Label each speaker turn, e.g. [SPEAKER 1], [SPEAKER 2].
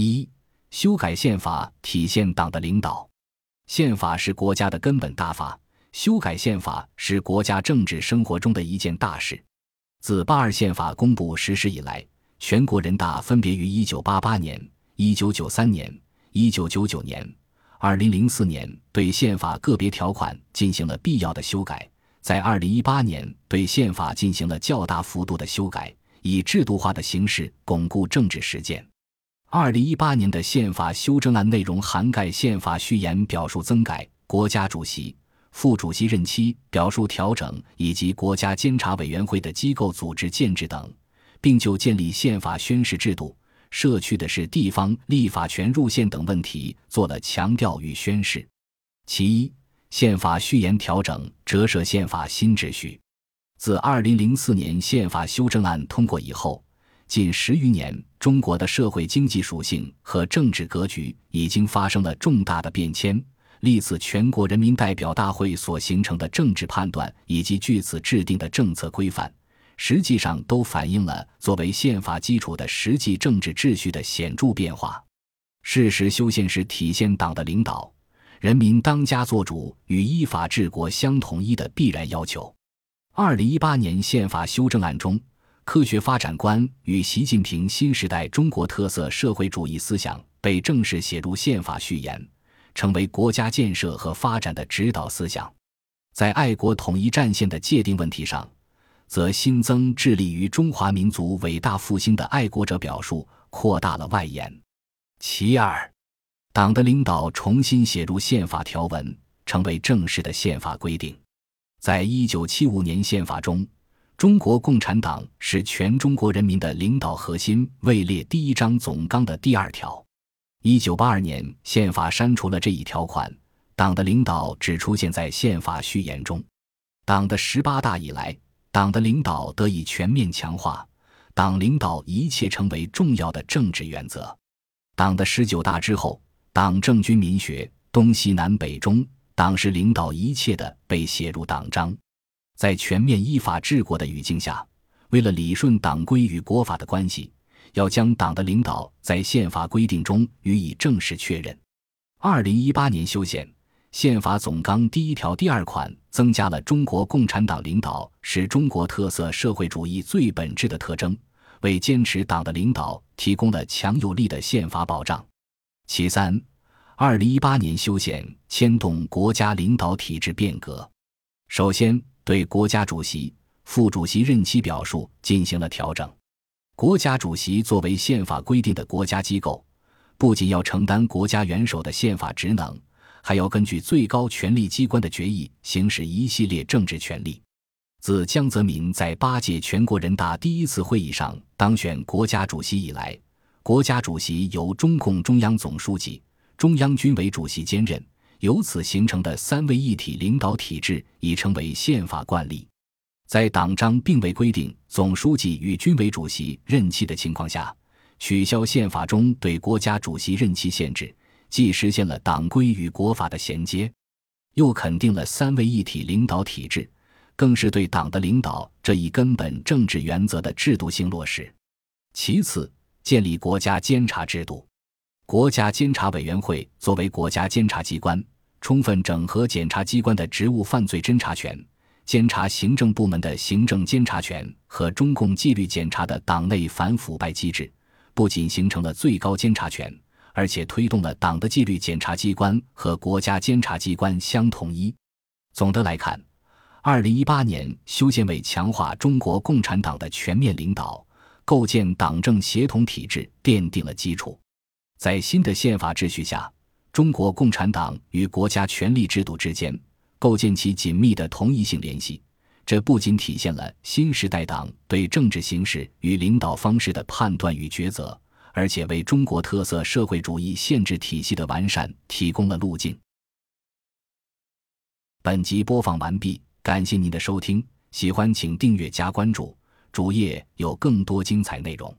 [SPEAKER 1] 一、修改宪法体现党的领导。宪法是国家的根本大法，修改宪法是国家政治生活中的一件大事。自八二宪法公布实施以来，全国人大分别于一九八八年、一九九三年、一九九九年、二零零四年对宪法个别条款进行了必要的修改，在二零一八年对宪法进行了较大幅度的修改，以制度化的形式巩固政治实践。二零一八年的宪法修正案内容涵盖宪法序言表述增改、国家主席、副主席任期表述调整以及国家监察委员会的机构组织建制等，并就建立宪法宣誓制度、设去的是地方立法权入宪等问题做了强调与宣示。其一，宪法序言调整折射宪法新秩序。自二零零四年宪法修正案通过以后。近十余年，中国的社会经济属性和政治格局已经发生了重大的变迁。历次全国人民代表大会所形成的政治判断以及据此制定的政策规范，实际上都反映了作为宪法基础的实际政治秩序的显著变化。事实修宪是体现党的领导、人民当家作主与依法治国相统一的必然要求。二零一八年宪法修正案中。科学发展观与习近平新时代中国特色社会主义思想被正式写入宪法序言，成为国家建设和发展的指导思想。在爱国统一战线的界定问题上，则新增致力于中华民族伟大复兴的爱国者表述，扩大了外延。其二，党的领导重新写入宪法条文，成为正式的宪法规定。在一九七五年宪法中。中国共产党是全中国人民的领导核心，位列第一章总纲的第二条。一九八二年宪法删除了这一条款，党的领导只出现在宪法序言中。党的十八大以来，党的领导得以全面强化，党领导一切成为重要的政治原则。党的十九大之后，党政军民学东西南北中，党是领导一切的，被写入党章。在全面依法治国的语境下，为了理顺党规与国法的关系，要将党的领导在宪法规定中予以正式确认。二零一八年修宪，宪法总纲第一条第二款增加了中国共产党领导是中国特色社会主义最本质的特征，为坚持党的领导提供了强有力的宪法保障。其三，二零一八年修宪牵动国家领导体制变革，首先。对国家主席、副主席任期表述进行了调整。国家主席作为宪法规定的国家机构，不仅要承担国家元首的宪法职能，还要根据最高权力机关的决议行使一系列政治权利。自江泽民在八届全国人大第一次会议上当选国家主席以来，国家主席由中共中央总书记、中央军委主席兼任。由此形成的三位一体领导体制已成为宪法惯例。在党章并未规定总书记与军委主席任期的情况下，取消宪法中对国家主席任期限制，既实现了党规与国法的衔接，又肯定了三位一体领导体制，更是对党的领导这一根本政治原则的制度性落实。其次，建立国家监察制度。国家监察委员会作为国家监察机关，充分整合检察机关的职务犯罪侦查权、监察行政部门的行政监察权和中共纪律检查的党内反腐败机制，不仅形成了最高监察权，而且推动了党的纪律检察机关和国家监察机关相统一。总的来看，二零一八年修宪为强化中国共产党的全面领导、构建党政协同体制奠定了基础。在新的宪法秩序下，中国共产党与国家权力制度之间构建起紧密的同一性联系。这不仅体现了新时代党对政治形势与领导方式的判断与抉择，而且为中国特色社会主义宪制体系的完善提供了路径。本集播放完毕，感谢您的收听，喜欢请订阅加关注，主页有更多精彩内容。